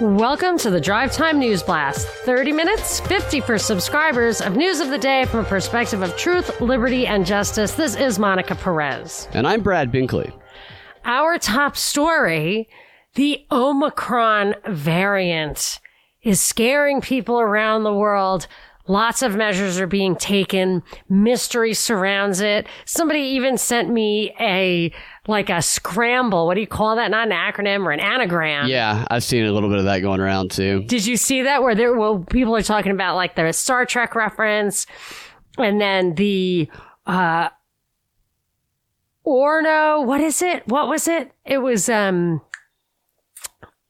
Welcome to the Drive Time News Blast. 30 minutes, 50 for subscribers of news of the day from a perspective of truth, liberty, and justice. This is Monica Perez. And I'm Brad Binkley. Our top story the Omicron variant is scaring people around the world. Lots of measures are being taken. Mystery surrounds it. Somebody even sent me a, like a scramble. What do you call that? Not an acronym or an anagram. Yeah, I've seen a little bit of that going around too. Did you see that where there, well, people are talking about like the Star Trek reference and then the, uh, Orno, what is it? What was it? It was, um,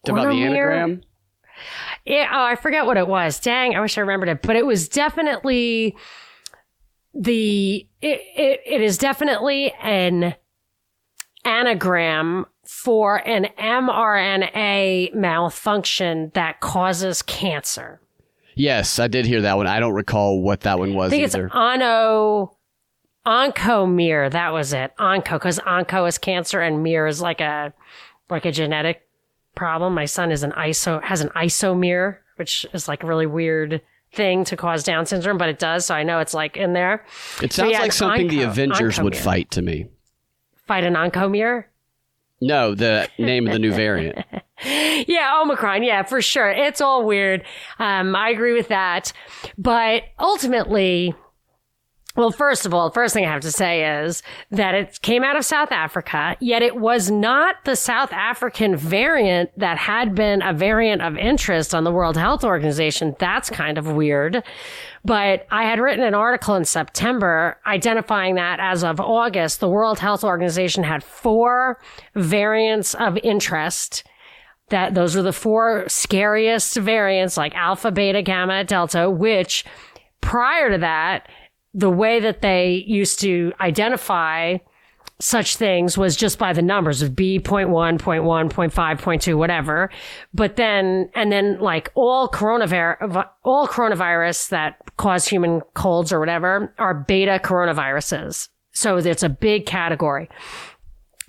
About the anagram? Yeah, oh, I forget what it was. Dang, I wish I remembered it. But it was definitely the it, it, it is definitely an anagram for an mRNA malfunction that causes cancer. Yes, I did hear that one. I don't recall what that one was I think it's either. ono oncomir. That was it. Onco, because onco is cancer and mir is like a like a genetic problem. My son is an iso has an isomere, which is like a really weird thing to cause Down syndrome, but it does. So I know it's like in there. it so sounds yeah, like it's something the onco- Avengers would fight to me. Fight an oncomir. No, the name of the new variant. Yeah, Omicron. Yeah, for sure. It's all weird. Um, I agree with that. But ultimately, well, first of all, first thing I have to say is that it came out of South Africa, yet it was not the South African variant that had been a variant of interest on the World Health Organization. That's kind of weird. But I had written an article in September identifying that as of August, the World Health Organization had four variants of interest. That those are the four scariest variants like alpha, beta, gamma, delta, which prior to that, the way that they used to identify such things was just by the numbers of B point one, point one, point five, point two, whatever. But then, and then like all coronavirus, all coronavirus that cause human colds or whatever are beta coronaviruses. So it's a big category.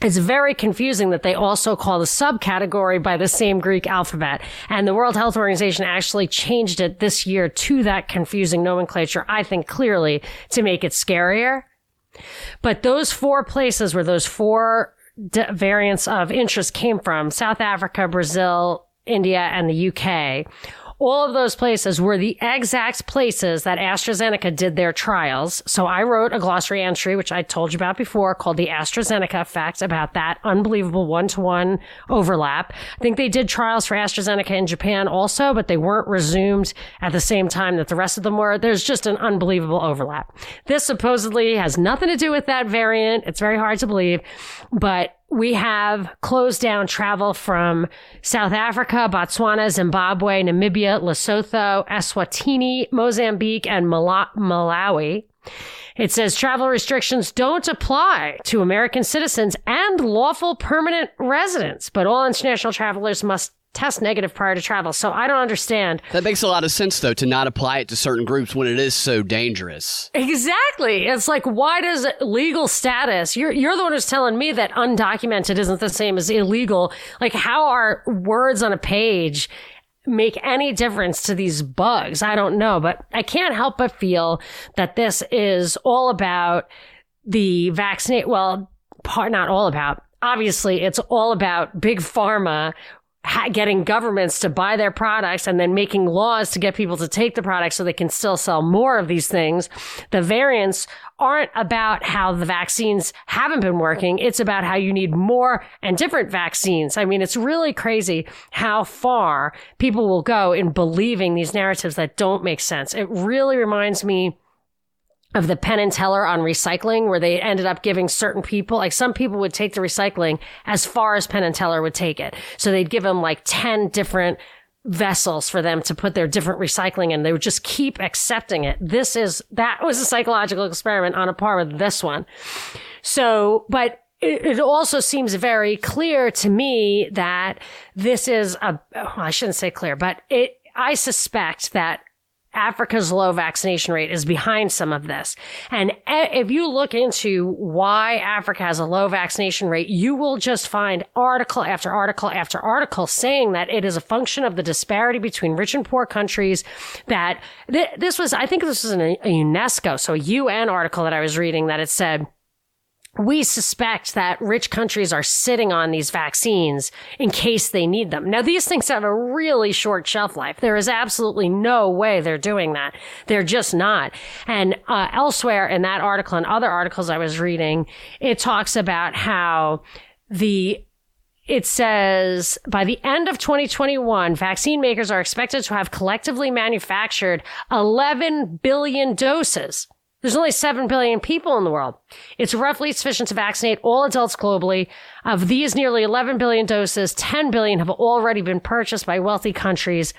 It's very confusing that they also call the subcategory by the same Greek alphabet. And the World Health Organization actually changed it this year to that confusing nomenclature, I think clearly to make it scarier. But those four places where those four d- variants of interest came from, South Africa, Brazil, India, and the UK, all of those places were the exact places that AstraZeneca did their trials. So I wrote a glossary entry, which I told you about before, called the AstraZeneca effect about that unbelievable one to one overlap. I think they did trials for AstraZeneca in Japan also, but they weren't resumed at the same time that the rest of them were. There's just an unbelievable overlap. This supposedly has nothing to do with that variant. It's very hard to believe, but we have closed down travel from South Africa, Botswana, Zimbabwe, Namibia, Lesotho, Eswatini, Mozambique, and Mala- Malawi. It says travel restrictions don't apply to American citizens and lawful permanent residents, but all international travelers must test negative prior to travel. So I don't understand. That makes a lot of sense though to not apply it to certain groups when it is so dangerous. Exactly. It's like, why does legal status, you're, you're the one who's telling me that undocumented isn't the same as illegal. Like, how are words on a page make any difference to these bugs? I don't know, but I can't help but feel that this is all about the vaccinate. Well, part, not all about. Obviously, it's all about big pharma getting governments to buy their products and then making laws to get people to take the products so they can still sell more of these things. The variants aren't about how the vaccines haven't been working. It's about how you need more and different vaccines. I mean, it's really crazy how far people will go in believing these narratives that don't make sense. It really reminds me of the Penn and Teller on recycling, where they ended up giving certain people, like some people would take the recycling as far as Penn and Teller would take it. So they'd give them like 10 different vessels for them to put their different recycling in. They would just keep accepting it. This is, that was a psychological experiment on a par with this one. So, but it, also seems very clear to me that this is a, well, I shouldn't say clear, but it, I suspect that Africa's low vaccination rate is behind some of this. And if you look into why Africa has a low vaccination rate, you will just find article after article after article saying that it is a function of the disparity between rich and poor countries. That th- this was, I think this was a, a UNESCO, so a UN article that I was reading that it said, we suspect that rich countries are sitting on these vaccines in case they need them. Now, these things have a really short shelf life. There is absolutely no way they're doing that. They're just not. And uh, elsewhere in that article and other articles I was reading, it talks about how the it says by the end of 2021, vaccine makers are expected to have collectively manufactured 11 billion doses there's only 7 billion people in the world. It's roughly sufficient to vaccinate all adults globally. Of these nearly 11 billion doses, 10 billion have already been purchased by wealthy countries.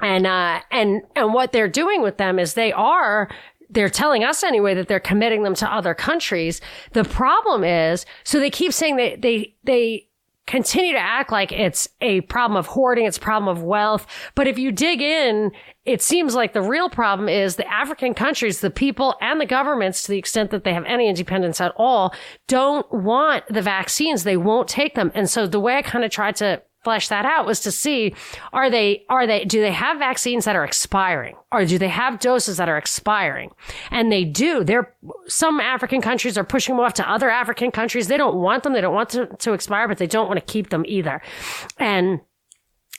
And, uh, and, and what they're doing with them is they are they're telling us anyway that they're committing them to other countries. The problem is, so they keep saying that they, they, continue to act like it's a problem of hoarding, it's a problem of wealth. But if you dig in, it seems like the real problem is the African countries, the people and the governments, to the extent that they have any independence at all, don't want the vaccines. They won't take them. And so the way I kind of tried to flesh that out was to see are they are they do they have vaccines that are expiring? Or do they have doses that are expiring? And they do. They're some african countries are pushing them off to other african countries. They don't want them. They don't want to, to expire but they don't want to keep them either. And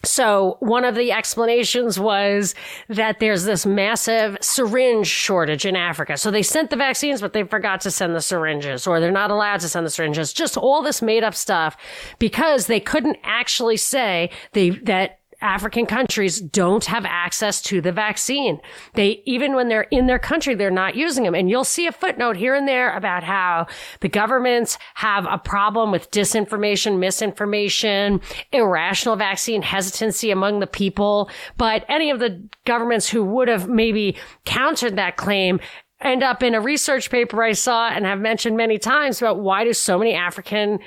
so one of the explanations was that there's this massive syringe shortage in Africa. So they sent the vaccines, but they forgot to send the syringes or they're not allowed to send the syringes. Just all this made up stuff because they couldn't actually say they, that African countries don't have access to the vaccine. They, even when they're in their country, they're not using them. And you'll see a footnote here and there about how the governments have a problem with disinformation, misinformation, irrational vaccine hesitancy among the people. But any of the governments who would have maybe countered that claim end up in a research paper I saw and have mentioned many times about why do so many African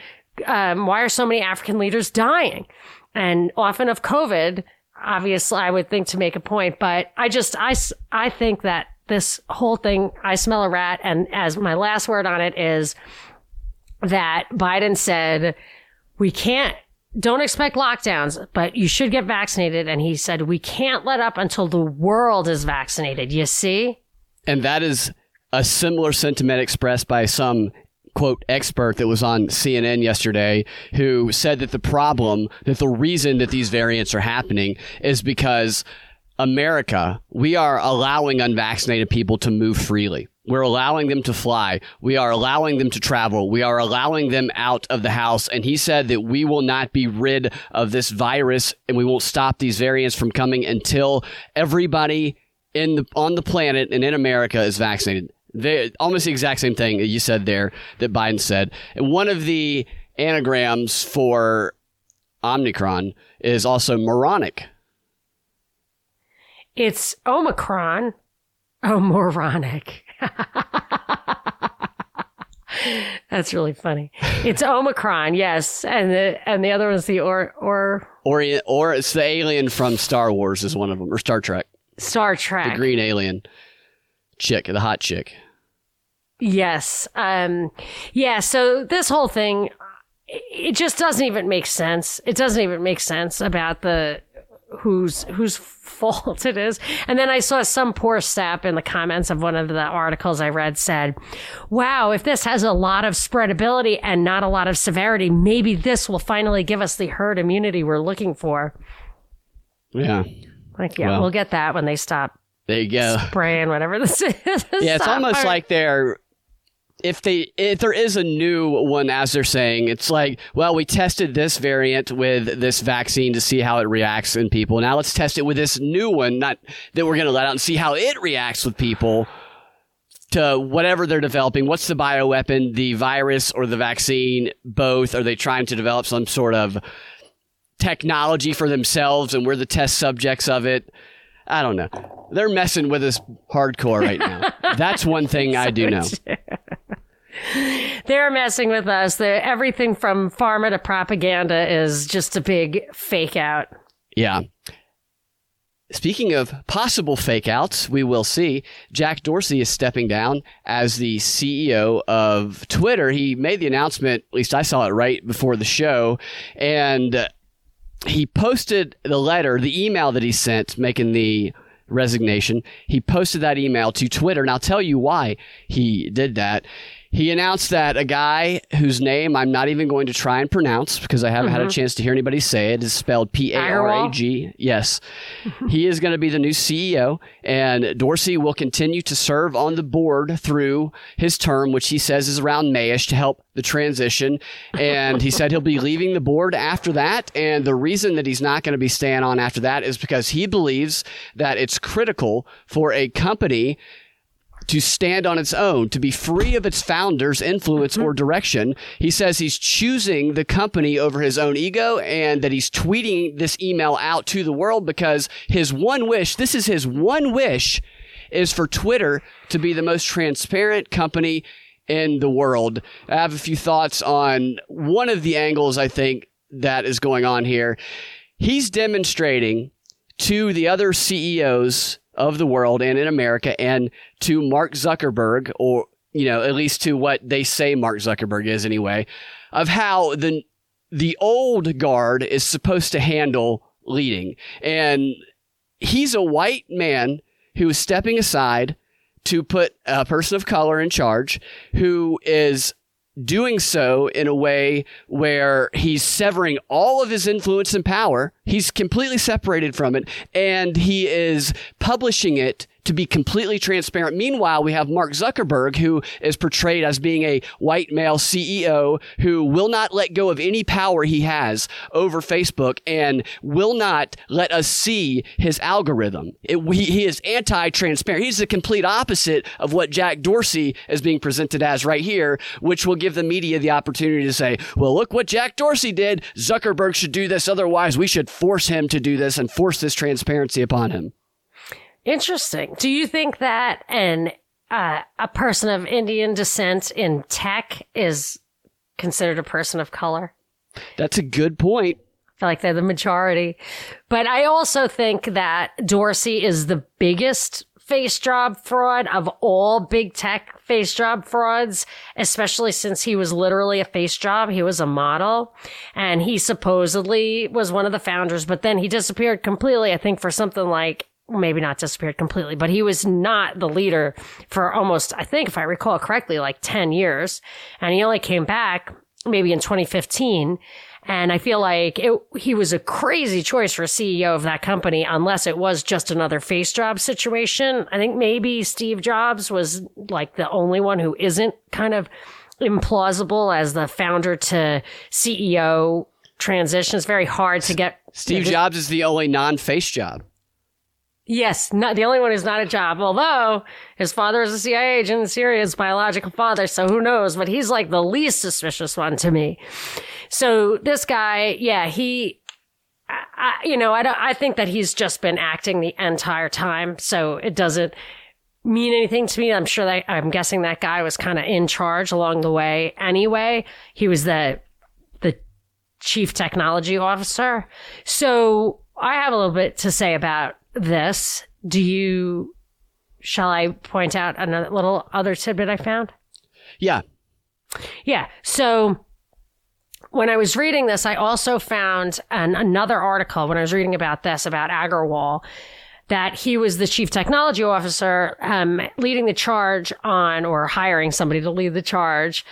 um, why are so many African leaders dying? And often of COVID. Obviously, I would think to make a point, but I just, I, I think that this whole thing, I smell a rat. And as my last word on it is that Biden said, we can't, don't expect lockdowns, but you should get vaccinated. And he said, we can't let up until the world is vaccinated. You see? And that is a similar sentiment expressed by some quote expert that was on CNN yesterday who said that the problem, that the reason that these variants are happening is because America, we are allowing unvaccinated people to move freely. We're allowing them to fly. We are allowing them to travel. We are allowing them out of the house. And he said that we will not be rid of this virus and we won't stop these variants from coming until everybody in the, on the planet and in America is vaccinated. They, almost the exact same thing that you said there that Biden said. And one of the anagrams for Omicron is also moronic. It's Omicron. Oh, moronic. That's really funny. It's Omicron, yes, and the and the other one's the or or or or it's the alien from Star Wars is one of them or Star Trek. Star Trek, the green alien chick, the hot chick. Yes. Um, yeah. So this whole thing, it just doesn't even make sense. It doesn't even make sense about the whose whose fault it is. And then I saw some poor sap in the comments of one of the articles I read said, "Wow, if this has a lot of spreadability and not a lot of severity, maybe this will finally give us the herd immunity we're looking for." Yeah. Like, yeah, well, we'll get that when they stop. There you go. Spraying whatever this is. Yeah, it's almost like they're if they if there is a new one as they're saying it's like well we tested this variant with this vaccine to see how it reacts in people now let's test it with this new one not that we're going to let out and see how it reacts with people to whatever they're developing what's the bioweapon the virus or the vaccine both are they trying to develop some sort of technology for themselves and we're the test subjects of it I don't know. They're messing with us hardcore right now. That's one thing I do know. They're messing with us. The, everything from pharma to propaganda is just a big fake out. Yeah. Speaking of possible fake outs, we will see. Jack Dorsey is stepping down as the CEO of Twitter. He made the announcement, at least I saw it right before the show, and uh, he posted the letter, the email that he sent making the resignation. He posted that email to Twitter, and I'll tell you why he did that. He announced that a guy whose name I'm not even going to try and pronounce because I haven't mm-hmm. had a mm-hmm. chance to hear anybody say it is spelled P A R A G. Yes. he is going to be the new CEO, and Dorsey will continue to serve on the board through his term, which he says is around Mayish to help the transition. And he said he'll be leaving the board after that. And the reason that he's not going to be staying on after that is because he believes that it's critical for a company to stand on its own, to be free of its founder's influence or mm-hmm. direction. He says he's choosing the company over his own ego and that he's tweeting this email out to the world because his one wish, this is his one wish, is for Twitter to be the most transparent company in the world. I have a few thoughts on one of the angles I think that is going on here. He's demonstrating to the other CEOs of the world and in America and to Mark Zuckerberg, or, you know, at least to what they say Mark Zuckerberg is anyway, of how the, the old guard is supposed to handle leading. And he's a white man who is stepping aside to put a person of color in charge who is doing so in a way where he's severing all of his influence and power. He's completely separated from it and he is publishing it to be completely transparent. Meanwhile, we have Mark Zuckerberg, who is portrayed as being a white male CEO who will not let go of any power he has over Facebook and will not let us see his algorithm. It, he, he is anti-transparent. He's the complete opposite of what Jack Dorsey is being presented as right here, which will give the media the opportunity to say, well, look what Jack Dorsey did. Zuckerberg should do this. Otherwise, we should force him to do this and force this transparency upon him. Interesting. Do you think that an uh, a person of Indian descent in tech is considered a person of color? That's a good point. I feel like they're the majority. But I also think that Dorsey is the biggest face job fraud of all big tech face job frauds, especially since he was literally a face job. He was a model and he supposedly was one of the founders, but then he disappeared completely, I think, for something like maybe not disappeared completely, but he was not the leader for almost, I think, if I recall correctly, like 10 years. And he only came back maybe in 2015. And I feel like it, he was a crazy choice for CEO of that company, unless it was just another face job situation. I think maybe Steve Jobs was like the only one who isn't kind of implausible as the founder to CEO transition. It's very hard to get. Steve Jobs is the only non face job. Yes, not the only one who's not a job. Although his father is a CIA agent in Syria, his biological father, so who knows? But he's like the least suspicious one to me. So this guy, yeah, he, I, you know, I, don't, I think that he's just been acting the entire time, so it doesn't mean anything to me. I'm sure that I'm guessing that guy was kind of in charge along the way. Anyway, he was the the chief technology officer. So I have a little bit to say about this, do you, shall I point out another little other tidbit I found? Yeah. Yeah. So when I was reading this, I also found an, another article when I was reading about this, about Agrawal, that he was the chief technology officer, um, leading the charge on or hiring somebody to lead the charge.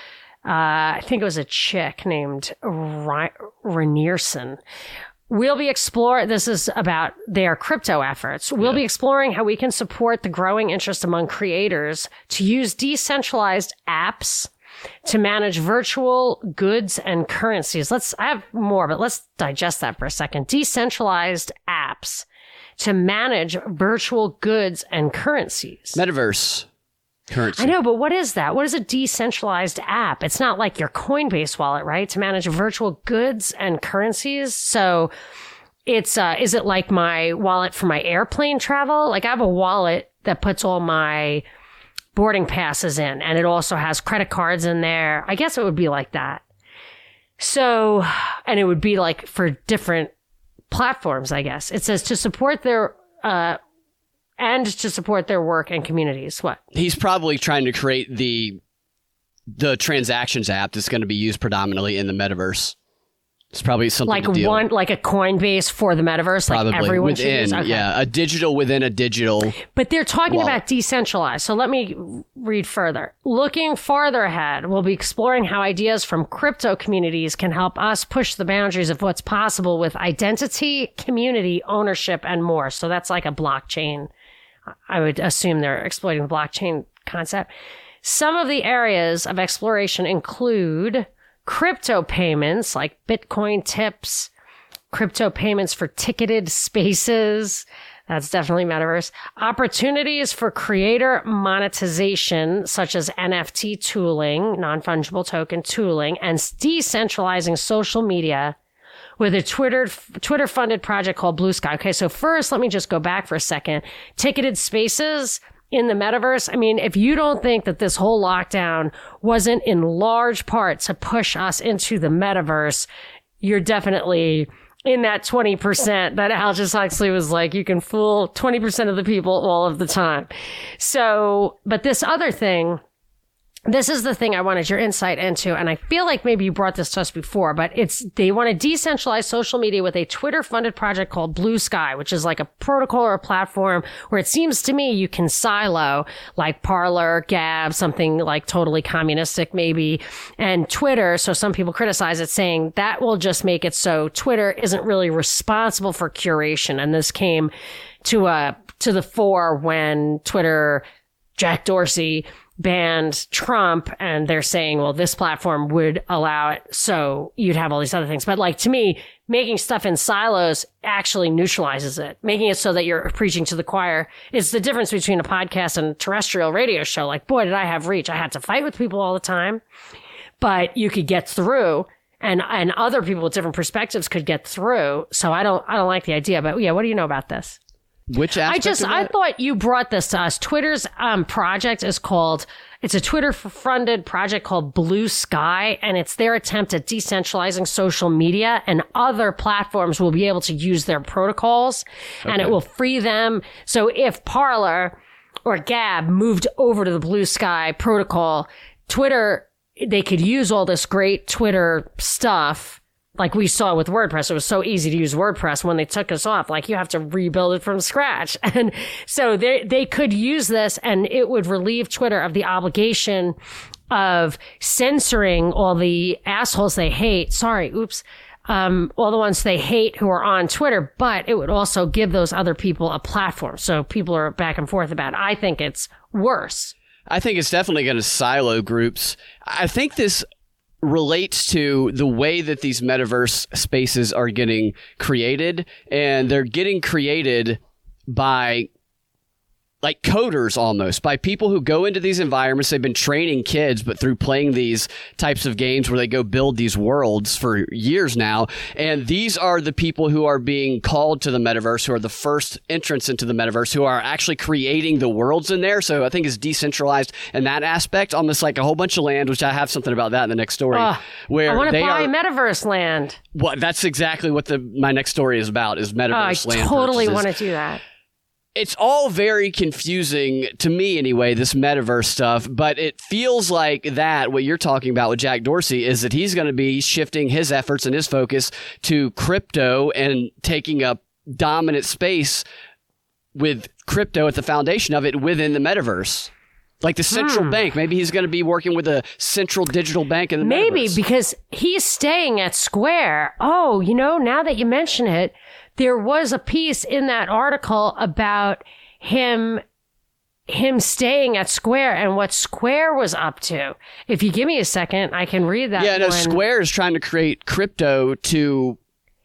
Uh, I think it was a chick named Rinearson We'll be exploring, this is about their crypto efforts. We'll yeah. be exploring how we can support the growing interest among creators to use decentralized apps to manage virtual goods and currencies. Let's, I have more, but let's digest that for a second. Decentralized apps to manage virtual goods and currencies. Metaverse currency. I know, but what is that? What is a decentralized app? It's not like your Coinbase wallet, right? To manage virtual goods and currencies. So it's, uh, is it like my wallet for my airplane travel? Like I have a wallet that puts all my boarding passes in and it also has credit cards in there. I guess it would be like that. So, and it would be like for different platforms, I guess. It says to support their uh, and to support their work and communities. What? He's probably trying to create the the transactions app that's going to be used predominantly in the metaverse. It's probably something like one, like a Coinbase for the metaverse. probably like everyone should within. Okay. yeah, a digital within a digital. But they're talking Wallet. about decentralized. So let me read further. Looking farther ahead, we'll be exploring how ideas from crypto communities can help us push the boundaries of what's possible with identity, community, ownership, and more. So that's like a blockchain. I would assume they're exploiting the blockchain concept. Some of the areas of exploration include crypto payments like Bitcoin tips, crypto payments for ticketed spaces. That's definitely metaverse. Opportunities for creator monetization, such as NFT tooling, non fungible token tooling, and decentralizing social media with a Twitter Twitter funded project called Blue Sky. Okay, so first, let me just go back for a second. Ticketed spaces in the metaverse. I mean, if you don't think that this whole lockdown wasn't in large part to push us into the metaverse, you're definitely in that 20% that Aldous Huxley was like, you can fool 20% of the people all of the time. So, but this other thing, this is the thing I wanted your insight into. And I feel like maybe you brought this to us before, but it's, they want to decentralize social media with a Twitter funded project called Blue Sky, which is like a protocol or a platform where it seems to me you can silo like Parler, Gab, something like totally communistic maybe, and Twitter. So some people criticize it saying that will just make it so Twitter isn't really responsible for curation. And this came to uh to the fore when Twitter, Jack Dorsey, banned Trump and they're saying, well, this platform would allow it. So you'd have all these other things. But like to me, making stuff in silos actually neutralizes it, making it so that you're preaching to the choir. It's the difference between a podcast and a terrestrial radio show. Like, boy, did I have reach. I had to fight with people all the time, but you could get through and, and other people with different perspectives could get through. So I don't, I don't like the idea, but yeah, what do you know about this? Which I just I thought you brought this to us. Twitter's um, project is called it's a Twitter funded project called Blue Sky, and it's their attempt at decentralizing social media, and other platforms will be able to use their protocols, and it will free them. So if Parler or Gab moved over to the Blue Sky protocol, Twitter they could use all this great Twitter stuff like we saw with WordPress, it was so easy to use WordPress when they took us off. Like you have to rebuild it from scratch. And so they, they could use this and it would relieve Twitter of the obligation of censoring all the assholes they hate. Sorry. Oops. Um, all the ones they hate who are on Twitter, but it would also give those other people a platform. So people are back and forth about it. I think it's worse. I think it's definitely going to silo groups. I think this relates to the way that these metaverse spaces are getting created, and they're getting created by like coders almost by people who go into these environments they've been training kids but through playing these types of games where they go build these worlds for years now and these are the people who are being called to the metaverse who are the first entrants into the metaverse who are actually creating the worlds in there so i think it's decentralized in that aspect almost like a whole bunch of land which i have something about that in the next story ah, Ugh, where I want to buy are metaverse land. well, that's exactly what the my next story is about is Oh, I metaverse land I totally want to do that. It's all very confusing to me anyway this metaverse stuff but it feels like that what you're talking about with jack dorsey is that he's going to be shifting his efforts and his focus to crypto and taking up dominant space with crypto at the foundation of it within the metaverse like the central Hmm. bank maybe he's going to be working with a central digital bank in the Maybe metaverse. because he's staying at Square. Oh, you know, now that you mention it, there was a piece in that article about him him staying at Square and what Square was up to. If you give me a second, I can read that. Yeah, no, one. Square is trying to create crypto to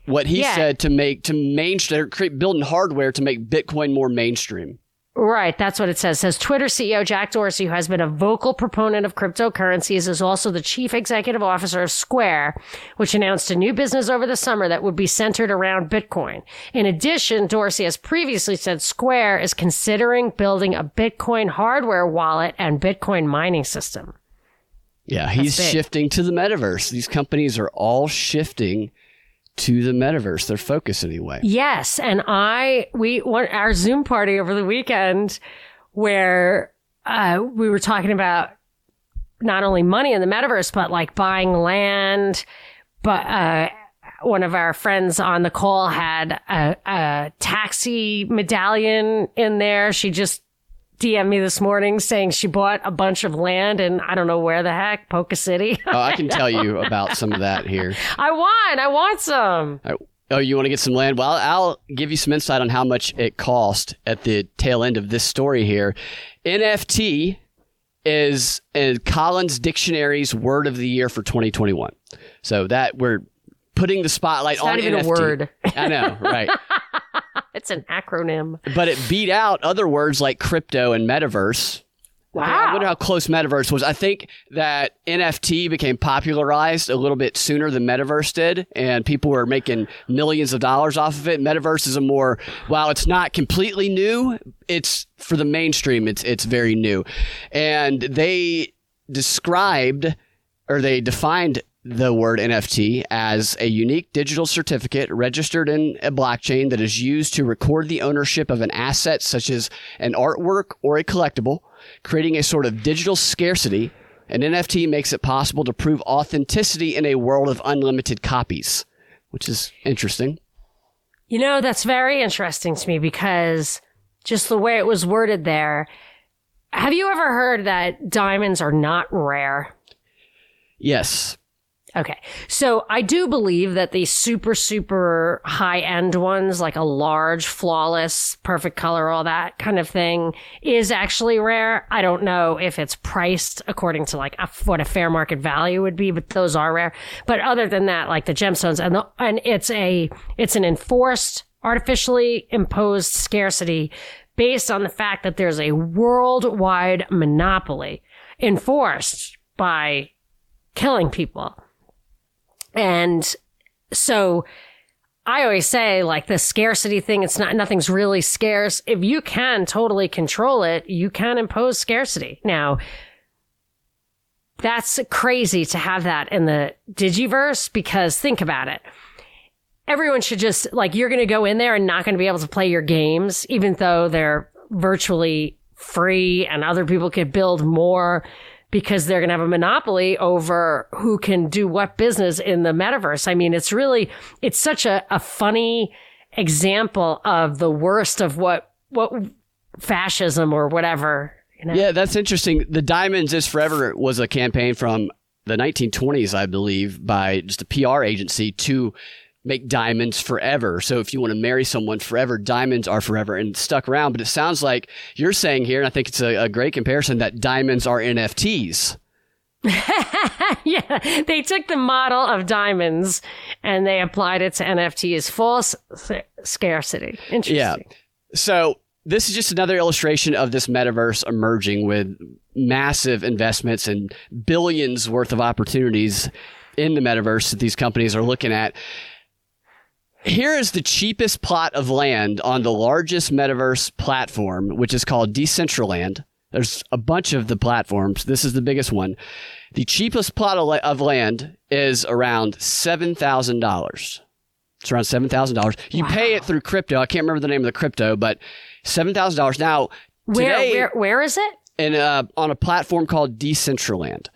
what he Yeah. said to make to mainstream create building hardware to make Bitcoin more mainstream. Right, that's what it says. It says Twitter CEO Jack Dorsey, who has been a vocal proponent of cryptocurrencies, is also the chief executive officer of Square, which announced a new business over the summer that would be centered around Bitcoin. In addition, Dorsey has previously said Square is considering building a Bitcoin hardware wallet and Bitcoin mining system. Yeah, he's shifting to the metaverse. These companies are all shifting to the metaverse, their focus anyway. Yes, and I we went our Zoom party over the weekend where uh, we were talking about not only money in the metaverse but like buying land. But uh, one of our friends on the call had a, a taxi medallion in there. She just DM me this morning saying she bought a bunch of land and I don't know where the heck, Polka City. oh, I can tell you about some of that here. I want, I want some. Oh, you want to get some land? Well, I'll give you some insight on how much it cost at the tail end of this story here. NFT is in Collins Dictionary's word of the year for 2021. So that we're putting the spotlight It's on not even NFT. a word. I know, right? It's an acronym. but it beat out other words like crypto and metaverse. I Wow. wonder how close metaverse was. I think that NFT became popularized a little bit sooner than metaverse did, and people were making millions of dollars off of it. Metaverse is a more while it's not completely new, it's for the mainstream. It's it's very new, and they described or they defined the word NFT as a unique digital certificate registered in a blockchain that is used to record the ownership of an asset such as an artwork or a collectible, creating a sort of digital scarcity. An NFT makes it possible to prove authenticity in a world of unlimited copies, which is interesting. You know, that's very interesting to me because just the way it was worded there. Have you ever heard that diamonds are not rare? Yes. Okay. So I do believe that the super, super high end ones, like a large, flawless, perfect color, all that kind of thing is actually rare. I don't know if it's priced according to like a, what a fair market value would be, but those are rare. But other than that, like the gemstones and the, and it's a, it's an enforced, artificially imposed scarcity based on the fact that there's a worldwide monopoly enforced by killing people. And so I always say like the scarcity thing, it's not, nothing's really scarce. If you can totally control it, you can impose scarcity. Now, that's crazy to have that in the digiverse because think about it. Everyone should just like, you're going to go in there and not going to be able to play your games, even though they're virtually free and other people could build more because they're going to have a monopoly over who can do what business in the metaverse. I mean, it's really, it's such a, a funny example of the worst of what, what fascism or whatever, you know? Yeah, that's interesting. The Diamonds is Forever was a campaign from the 1920s, I believe, by just a PR agency to make diamonds forever. So if you want to marry someone forever, diamonds are forever and stuck around. But it sounds like you're saying here, and I think it's a, a great comparison, that diamonds are NFTs. yeah, they took the model of diamonds and they applied it to NFTs. False scarcity. Interesting. Yeah. So this is just another illustration of this metaverse emerging with massive investments and billions worth of opportunities in the metaverse that these companies are looking at. Here is the cheapest plot of land on the largest metaverse platform, which is called Decentraland. There's a bunch of the platforms. This is the biggest one. The cheapest plot of, la- of land is around $7,000. It's around $7,000. You pay it through crypto. I can't remember the name of the crypto, but $7,000. Now, Where, today, where, where is it? in a, on a platform called Decentraland.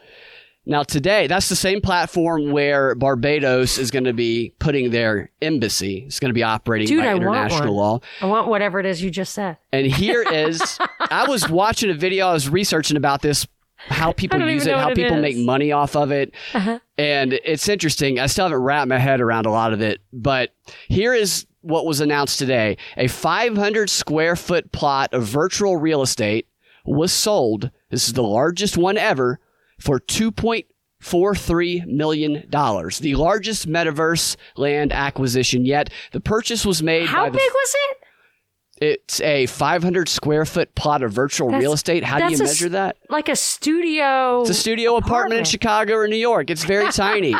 Now, today, that's the same platform where Barbados is going to be putting their embassy. It's going to be operating Dude, by I want international law. I want whatever it is you just said. And here is, I was watching a video, I was researching about this, how people use it, how it people is. make money off of it. Uh-huh. And it's interesting. I still haven't wrapped my head around a lot of it, but here is what was announced today. A 500 square foot plot of virtual real estate was sold. This is the largest one ever for 2.43 million dollars. The largest metaverse land acquisition yet. The purchase was made How by the big was it? it's a 500 square foot plot of virtual That's- real estate. How do you that's a measure that? Like a studio. It's a studio apartment in Chicago or New York. It's very tiny.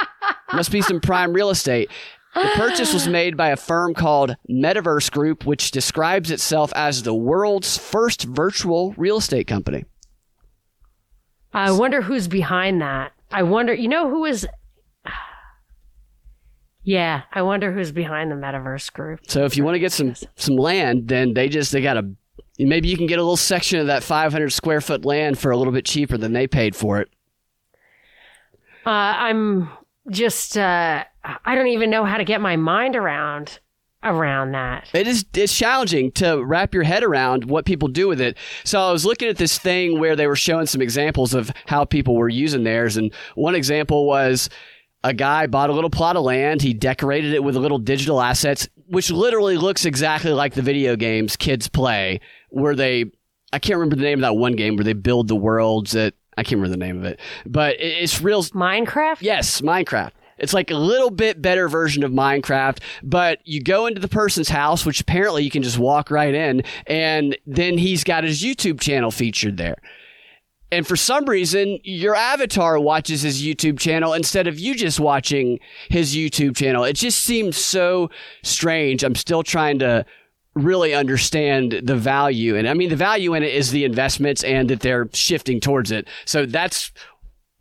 Must be some prime real estate. The purchase was made by a firm called Metaverse Group, which describes itself as the world's first virtual real estate company. I wonder who's behind that. I wonder, you know, who is. Yeah, I wonder who's behind the metaverse group. So if you want to get some some land, then they just they got a maybe you can get a little section of that 500 square foot land for a little bit cheaper than they paid for it. Uh, I'm just uh, I don't even know how to get my mind around around that. It is it's challenging to wrap your head around what people do with it. So I was looking at this thing where they were showing some examples of how people were using theirs and one example was a guy bought a little plot of land, he decorated it with little digital assets which literally looks exactly like the video games kids play where they I can't remember the name of that one game where they build the worlds that I can't remember the name of it, but it's real Minecraft. Yes, Minecraft. It's like a little bit better version of Minecraft, but you go into the person's house, which apparently you can just walk right in, and then he's got his YouTube channel featured there. And for some reason, your avatar watches his YouTube channel instead of you just watching his YouTube channel. It just seems so strange. I'm still trying to really understand the value. And I mean, the value in it is the investments and that they're shifting towards it. So that's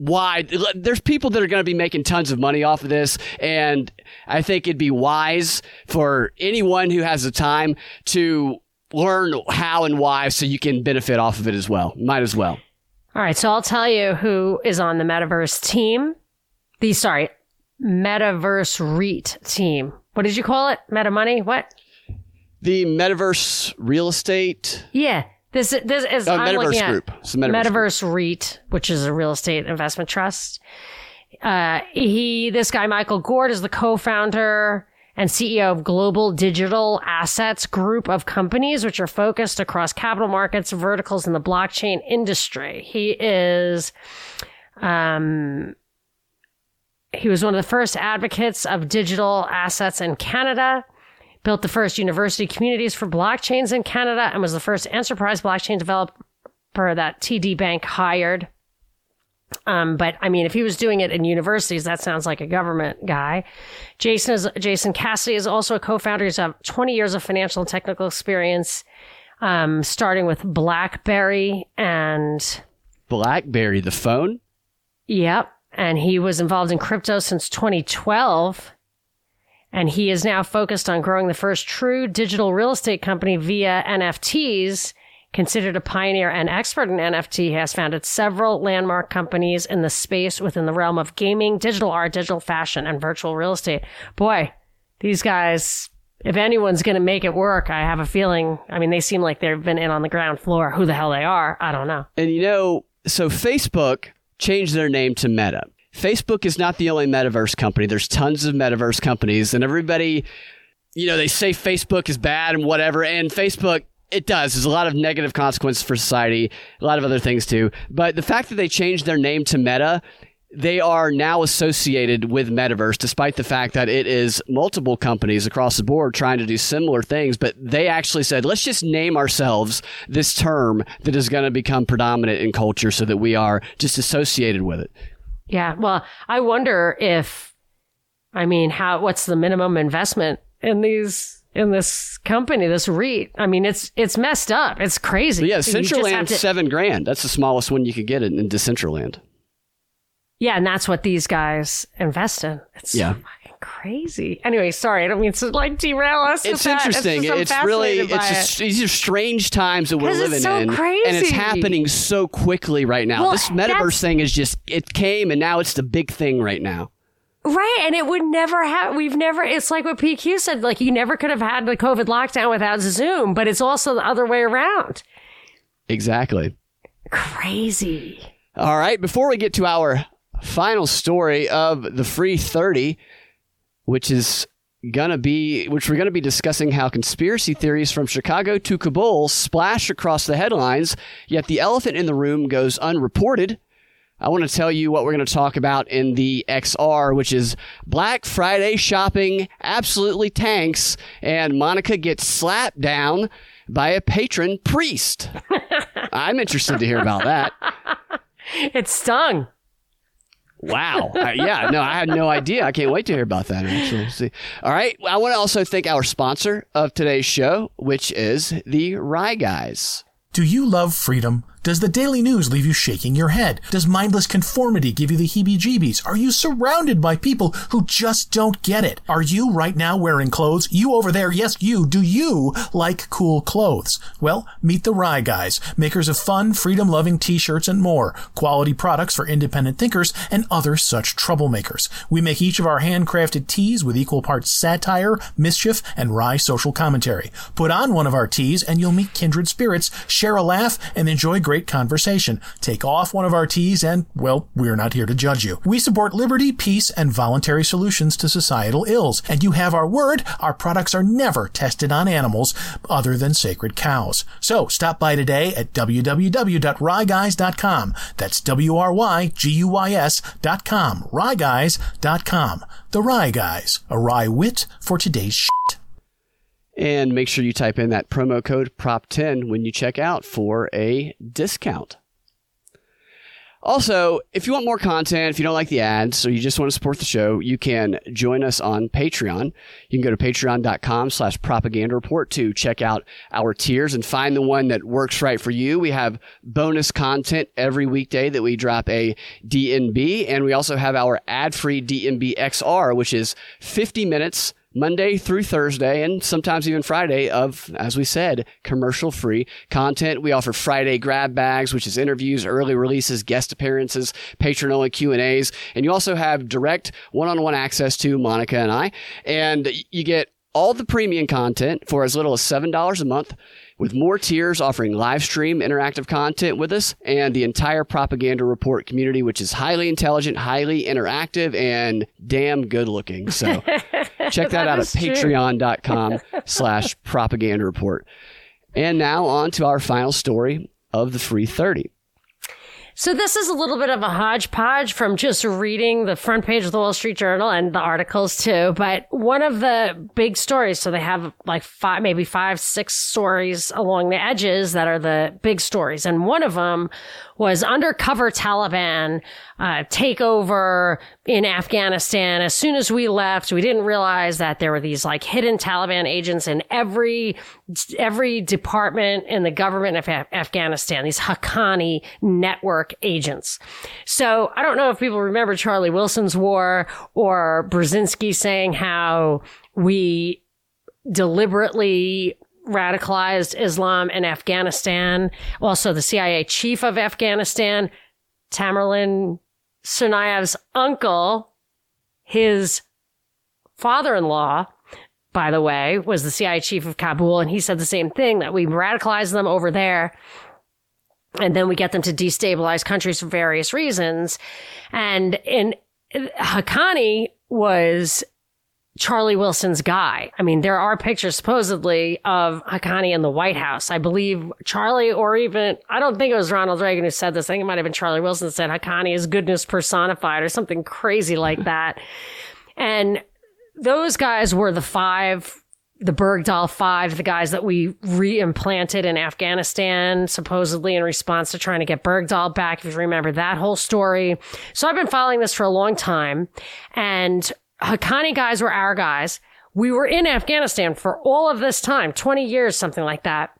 why there's people that are going to be making tons of money off of this. And I think it'd be wise for anyone who has the time to learn how and why so you can benefit off of it as well. Might as well. All right. So I'll tell you who is on the metaverse team. The, sorry, metaverse REIT team. What did you call it? Meta money? What? The metaverse real estate. Yeah. This this is oh, I'm Metaverse Group. Metaverse, Metaverse Group. REIT, which is a real estate investment trust. Uh, he, this guy, Michael Gord, is the co-founder and CEO of Global Digital Assets Group of companies, which are focused across capital markets verticals in the blockchain industry. He is, um, he was one of the first advocates of digital assets in Canada built the first university communities for blockchains in Canada, and was the first enterprise blockchain developer that TD Bank hired. Um, but I mean, if he was doing it in universities, that sounds like a government guy. Jason is Jason Cassidy is also a co-founder. He's got 20 years of financial and technical experience, um, starting with BlackBerry and BlackBerry, the phone. Yep, and he was involved in crypto since 2012 and he is now focused on growing the first true digital real estate company via NFTs. Considered a pioneer and expert in NFT, has founded several landmark companies in the space within the realm of gaming, digital art, digital fashion, and virtual real estate. Boy, these guys, if anyone's going to make it work, I have a feeling. I mean, they seem like they've been in on the ground floor. Who the hell they are, I don't know. And you know, so Facebook changed their name to Meta. Facebook is not the only metaverse company. There's tons of metaverse companies, and everybody, you know, they say Facebook is bad and whatever, and Facebook. It does. There's a lot of negative consequences for society, a lot of other things too. But the fact that they changed their name to Meta, they are now associated with metaverse despite the fact that it is multiple companies across the board trying to do similar things but they actually said let's just name ourselves this term that is going to become predominant in culture so that we are just associated with it yeah. Well, I wonder if, I mean, how, what's the minimum investment in these, in this company, this REIT? I mean, it's, it's messed up. It's crazy. But yeah. Decentraland, to, seven grand. That's the smallest one you could get in, in Decentraland. Yeah. And that's what these guys invest in. It's yeah. So crazy. Anyway, sorry, I don't mean to like derail us. It's interesting. It's, it's really it's just, these are strange times that we're living so in, crazy. and it's happening so quickly right now. Well, this metaverse thing is just it came, and now it's the big thing right now. Right, and it would never have. We've never. It's like what PQ said. Like you never could have had the COVID lockdown without Zoom, but it's also the other way around. Exactly. Crazy. All right. Before we get to our final story of the free thirty which is gonna be which we're gonna be discussing how conspiracy theories from Chicago to Kabul splash across the headlines, yet the elephant in the room goes unreported. I want to tell you what we're going to talk about in the XR, which is Black Friday shopping absolutely tanks, and Monica gets slapped down by a patron priest. I'm interested to hear about that. It stung. Wow. Yeah, no, I had no idea. I can't wait to hear about that actually. See. All right. I want to also thank our sponsor of today's show, which is the Rye Guys. Do you love freedom? Does the daily news leave you shaking your head? Does mindless conformity give you the heebie jeebies? Are you surrounded by people who just don't get it? Are you right now wearing clothes? You over there, yes, you. Do you like cool clothes? Well, meet the Rye Guys, makers of fun, freedom loving t shirts and more. Quality products for independent thinkers and other such troublemakers. We make each of our handcrafted tees with equal parts satire, mischief, and wry social commentary. Put on one of our tees and you'll meet kindred spirits, share a laugh, and enjoy great conversation. Take off one of our tees and, well, we're not here to judge you. We support liberty, peace, and voluntary solutions to societal ills. And you have our word, our products are never tested on animals other than sacred cows. So stop by today at www.ryguys.com. That's W-R-Y-G-U-Y-S dot com. Ryguys.com. The Rye Guys, a wry wit for today's shit. And make sure you type in that promo code PROP10 when you check out for a discount. Also, if you want more content, if you don't like the ads, or you just want to support the show, you can join us on Patreon. You can go to patreon.com slash propaganda report to check out our tiers and find the one that works right for you. We have bonus content every weekday that we drop a DNB, and we also have our ad-free DNB XR, which is 50 minutes Monday through Thursday and sometimes even Friday of, as we said, commercial free content. We offer Friday grab bags, which is interviews, early releases, guest appearances, patron only Q and you also have direct one-on-one access to Monica and I. And you get all the premium content for as little as $7 a month with more tiers offering live stream interactive content with us and the entire propaganda report community which is highly intelligent highly interactive and damn good looking. So check that, that out at patreon.com slash propaganda report. And now on to our final story of the free 30 so this is a little bit of a hodgepodge from just reading the front page of the Wall Street Journal and the articles too. But one of the big stories, so they have like five, maybe five, six stories along the edges that are the big stories. And one of them was undercover Taliban uh, takeover in Afghanistan. As soon as we left, we didn't realize that there were these like hidden Taliban agents in every every department in the government of Af- Afghanistan. These Haqqani network agents. So I don't know if people remember Charlie Wilson's war or Brzezinski saying how we deliberately radicalized Islam in Afghanistan. Also, the CIA chief of Afghanistan, Tamerlan Tsarnaev's uncle, his father-in-law, by the way, was the CIA chief of Kabul, and he said the same thing that we radicalize them over there. And then we get them to destabilize countries for various reasons. And in Haqqani was Charlie Wilson's guy. I mean, there are pictures supposedly of Haqqani in the White House. I believe Charlie or even, I don't think it was Ronald Reagan who said this. I think it might have been Charlie Wilson said Haqqani is goodness personified or something crazy like that. And those guys were the five, the Bergdahl five, the guys that we re-implanted in Afghanistan, supposedly in response to trying to get Bergdahl back. If you remember that whole story. So I've been following this for a long time and Haqqani guys were our guys. We were in Afghanistan for all of this time, 20 years, something like that.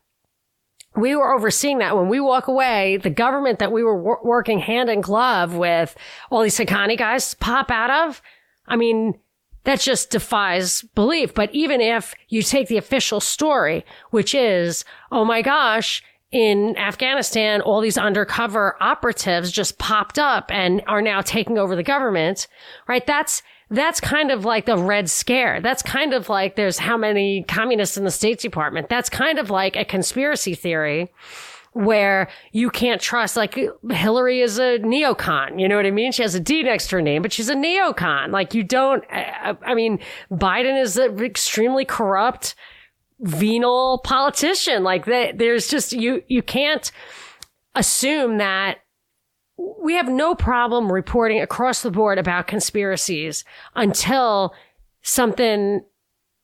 We were overseeing that. When we walk away, the government that we were wor- working hand in glove with all these Haqqani guys pop out of. I mean, that just defies belief. But even if you take the official story, which is, oh my gosh, in Afghanistan, all these undercover operatives just popped up and are now taking over the government, right? That's, that's kind of like the Red Scare. That's kind of like there's how many communists in the State Department. That's kind of like a conspiracy theory where you can't trust, like Hillary is a neocon. You know what I mean? She has a D next to her name, but she's a neocon. Like you don't, I mean, Biden is an extremely corrupt, venal politician. Like there's just, you, you can't assume that we have no problem reporting across the board about conspiracies until something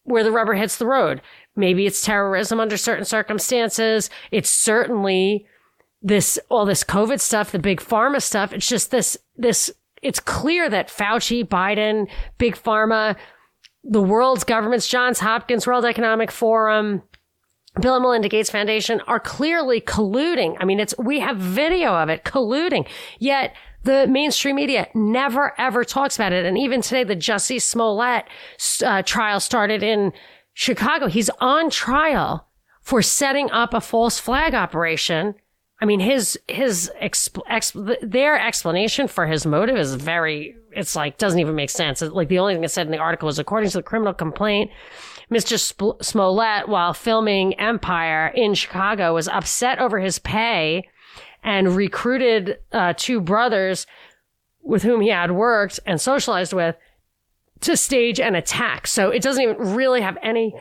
where the rubber hits the road. Maybe it's terrorism under certain circumstances. It's certainly this, all this COVID stuff, the big pharma stuff. It's just this, this, it's clear that Fauci, Biden, big pharma, the world's governments, Johns Hopkins, World Economic Forum, Bill and Melinda Gates Foundation are clearly colluding. I mean, it's, we have video of it colluding. Yet the mainstream media never ever talks about it. And even today, the Jussie Smollett uh, trial started in Chicago. He's on trial for setting up a false flag operation. I mean, his, his, exp- exp- their explanation for his motive is very, it's like, doesn't even make sense. It's like the only thing it said in the article was according to the criminal complaint, Mr. Sp- Smollett, while filming Empire in Chicago, was upset over his pay and recruited uh, two brothers with whom he had worked and socialized with to stage an attack. So it doesn't even really have any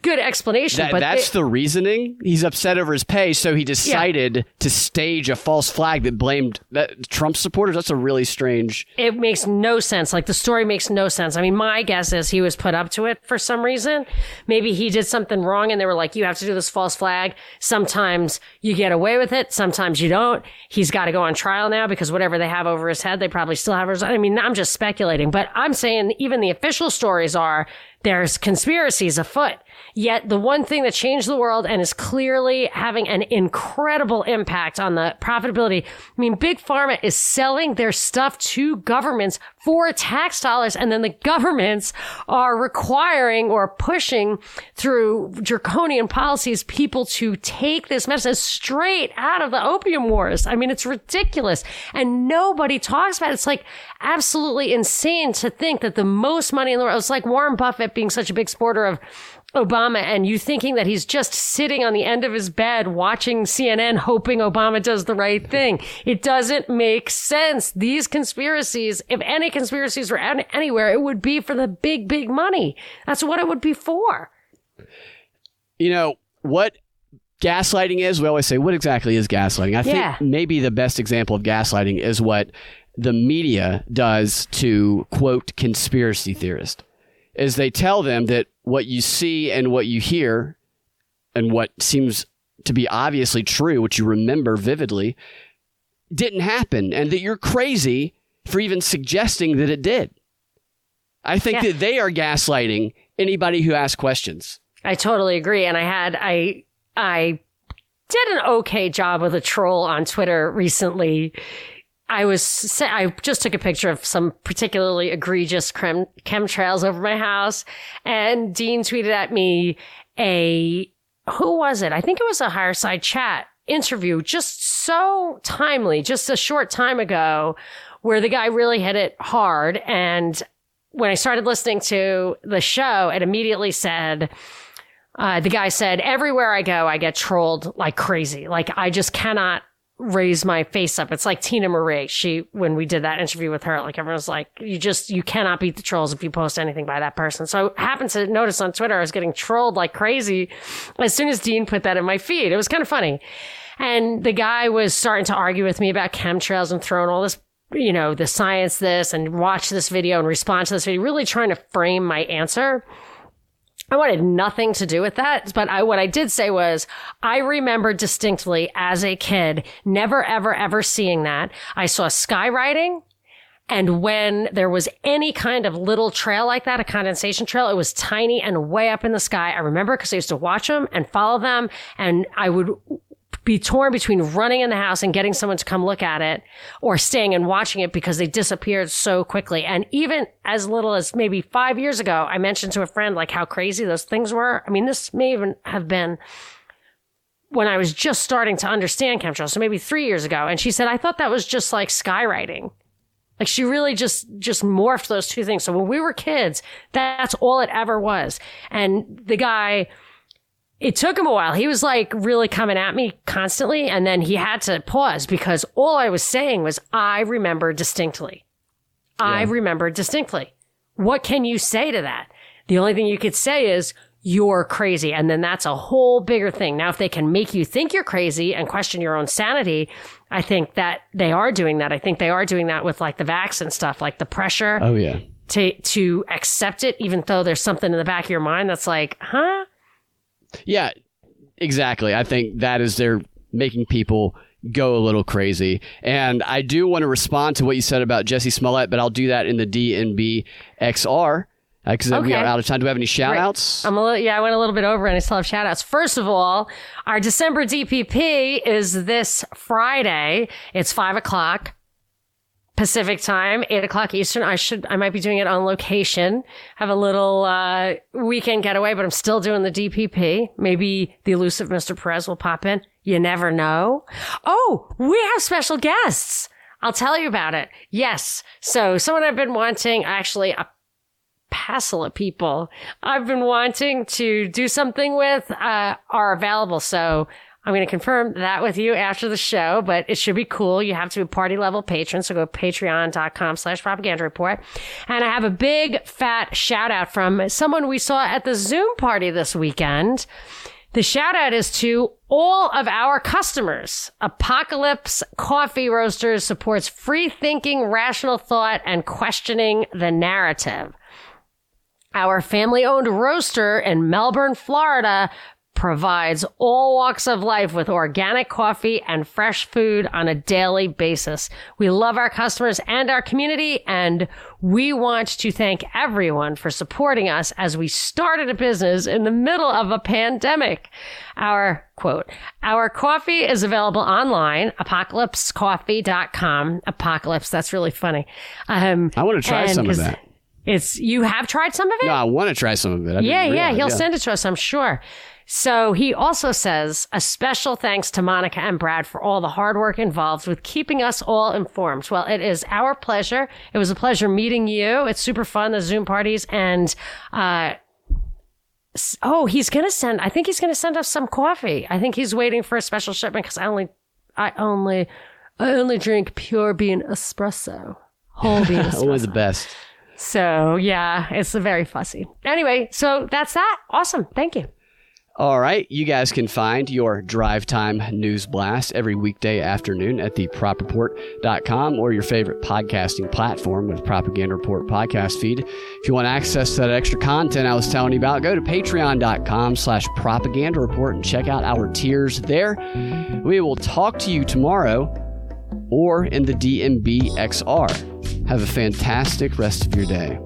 good explanation. That, but that's it, the reasoning. He's upset over his pay, so he decided yeah. to stage a false flag that blamed that Trump supporters. That's a really strange. It makes no sense. Like the story makes no sense. I mean, my guess is he was put up to it for some reason. Maybe he did something wrong, and they were like, "You have to do this false flag." Sometimes you get away with it. Sometimes you don't. He's got to go on trial now because whatever they have over his head, they probably still have. His, I mean, I'm just speculating, but I'm saying even the official stories are there's conspiracies afoot. Yet the one thing that changed the world and is clearly having an incredible impact on the profitability. I mean, Big Pharma is selling their stuff to governments for tax dollars. And then the governments are requiring or pushing through draconian policies people to take this medicine straight out of the opium wars. I mean, it's ridiculous. And nobody talks about it. It's like absolutely insane to think that the most money in the world, it's like Warren Buffett being such a big supporter of Obama and you thinking that he's just sitting on the end of his bed watching CNN hoping Obama does the right thing. It doesn't make sense. These conspiracies, if any conspiracies were anywhere, it would be for the big, big money. That's what it would be for. You know, what gaslighting is, we always say, what exactly is gaslighting? I yeah. think maybe the best example of gaslighting is what the media does to quote conspiracy theorists is they tell them that what you see and what you hear and what seems to be obviously true, which you remember vividly, didn't happen and that you're crazy for even suggesting that it did. I think yeah. that they are gaslighting anybody who asks questions. I totally agree. And I had, I, I did an okay job with a troll on Twitter recently I was I just took a picture of some particularly egregious chem, chemtrails over my house, and Dean tweeted at me a who was it? I think it was a higher side chat interview, just so timely, just a short time ago, where the guy really hit it hard. And when I started listening to the show, it immediately said. Uh, the guy said, everywhere I go, I get trolled like crazy. Like I just cannot raise my face up. It's like Tina Marie. She, when we did that interview with her, like everyone's like, you just, you cannot beat the trolls if you post anything by that person. So I happened to notice on Twitter, I was getting trolled like crazy as soon as Dean put that in my feed. It was kind of funny. And the guy was starting to argue with me about chemtrails and throwing all this you know, the science this and watch this video and respond to this video, really trying to frame my answer. I wanted nothing to do with that. But I, what I did say was, I remember distinctly as a kid, never, ever, ever seeing that. I saw skywriting. And when there was any kind of little trail like that, a condensation trail, it was tiny and way up in the sky. I remember because I used to watch them and follow them. And I would be torn between running in the house and getting someone to come look at it or staying and watching it because they disappeared so quickly. And even as little as maybe five years ago, I mentioned to a friend like how crazy those things were. I mean, this may even have been when I was just starting to understand chemtrails. So maybe three years ago. And she said, I thought that was just like skywriting. Like she really just, just morphed those two things. So when we were kids, that's all it ever was. And the guy, it took him a while. He was like really coming at me constantly. And then he had to pause because all I was saying was, I remember distinctly. Yeah. I remember distinctly. What can you say to that? The only thing you could say is, you're crazy. And then that's a whole bigger thing. Now, if they can make you think you're crazy and question your own sanity, I think that they are doing that. I think they are doing that with like the vax and stuff, like the pressure. Oh, yeah. To, to accept it, even though there's something in the back of your mind that's like, huh? Yeah, exactly. I think that is they're making people go a little crazy. And I do want to respond to what you said about Jussie Smollett, but I'll do that in the DNB XR Because uh, we Okay. are out of time. Do we have any shout outs? I'm a little, yeah, I went a little bit over and I still have shout outs. First of all, our December DPP is this Friday. It's five o'clock Pacific time, eight o'clock Eastern. I should, I might be doing it on location. Have a little, uh, weekend getaway, but I'm still doing the DPP. Maybe the elusive Mr. Perez will pop in. You never know. Oh, we have special guests. I'll tell you about it. Yes. So someone I've been wanting, actually, a passel of people I've been wanting to do something with uh, are available. So I'm going to confirm that with you after the show, but it should be cool. You have to be party level patron. So go patreon.com slash propaganda report. And I have a big fat shout out from someone we saw at the Zoom party this weekend. The shout out is to all of our customers. Apocalypse Coffee Roasters supports free thinking, rational thought, and questioning the narrative. Our family owned roaster in Melbourne, Florida provides all walks of life with organic coffee and fresh food on a daily basis. We love our customers and our community, and we want to thank everyone for supporting us as we started a business in the middle of a pandemic. Our quote, our coffee is available online, apocalypsecoffee.com. Apocalypse, that's really funny. Um, I want to try some of that. It's, you have tried some of it? No, I want to try some of it. I Yeah, yeah, he'll send it to us, I'm sure. So he also says a special thanks to Monica and Brad for all the hard work involved with keeping us all informed. Well, it is our pleasure. It was a pleasure meeting you. It's super fun, the Zoom parties. And, uh, oh, he's going to send, I think he's going to send us some coffee. I think he's waiting for a special shipment because I only, I only, I only drink pure bean espresso. Whole bean espresso. Always the best. So yeah, it's very fussy. Anyway, so that's that. Awesome. Thank you. All right, you guys can find your drive time news blast every weekday afternoon at the propreport.com or your favorite podcasting platform with Propaganda Report podcast feed. If you want access to that extra content I was telling you about, go to patreon.com slash propaganda report and check out our tiers there. We will talk to you tomorrow or in the DNB XR. Have a fantastic rest of your day.